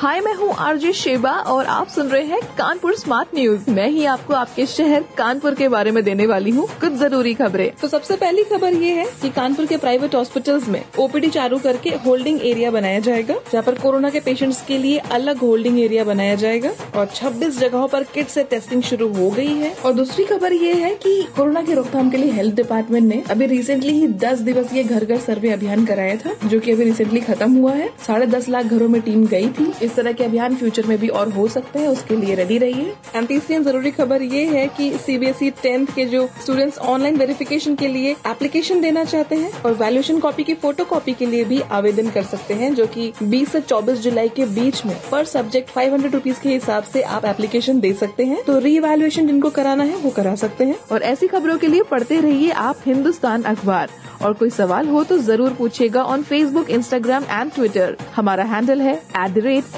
हाय, मैं हूँ RJ Sheba और आप सुन रहे हैं कानपुर स्मार्ट न्यूज़। मैं ही आपको आपके शहर कानपुर के बारे में देने वाली हूँ कुछ ज़रूरी खबरें। तो सबसे पहली खबर ये है कि कानपुर के प्राइवेट हॉस्पिटल्स में ओपीडी चालू करके होल्डिंग एरिया बनाया जाएगा, जहाँ पर कोरोना के पेशेंट्स के लिए अलग होल्डिंग एरिया बनाया जाएगा और 26 जगहों पर किट से टेस्टिंग शुरू हो गई है। और दूसरी खबर ये है की कोरोना की रोकथाम के लिए हेल्थ डिपार्टमेंट ने अभी रिसेंटली ही दस दिवसीय घर घर सर्वे अभियान कराया था, जो की अभी रिसेंटली खत्म हुआ है। साढ़े दस लाख घरों में टीम गई थी। इस तरह के अभियान फ्यूचर में भी और हो सकते हैं, उसके लिए रेडी रहिए। एंड तीसरी ज़रूरी खबर ये है कि सीबीएसई टेंथ के जो स्टूडेंट्स ऑनलाइन वेरिफिकेशन के लिए एप्लीकेशन देना चाहते हैं और वैल्यूएशन कॉपी की फ़ोटो कॉपी के लिए भी आवेदन कर सकते हैं, जो कि 20 से 24 जुलाई के बीच में पर सब्जेक्ट फाइव हंड्रेड के हिसाब से आप एप्लीकेशन दे सकते हैं। तो री इवेल्युएशन जिनको कराना है, वो करा सकते हैं। और ऐसी खबरों के लिए पढ़ते रहिए आप हिंदुस्तान अखबार। और कोई सवाल हो तो ज़रूर पूछेगा on Facebook Instagram and Twitter हमारा हैंडल है at the rate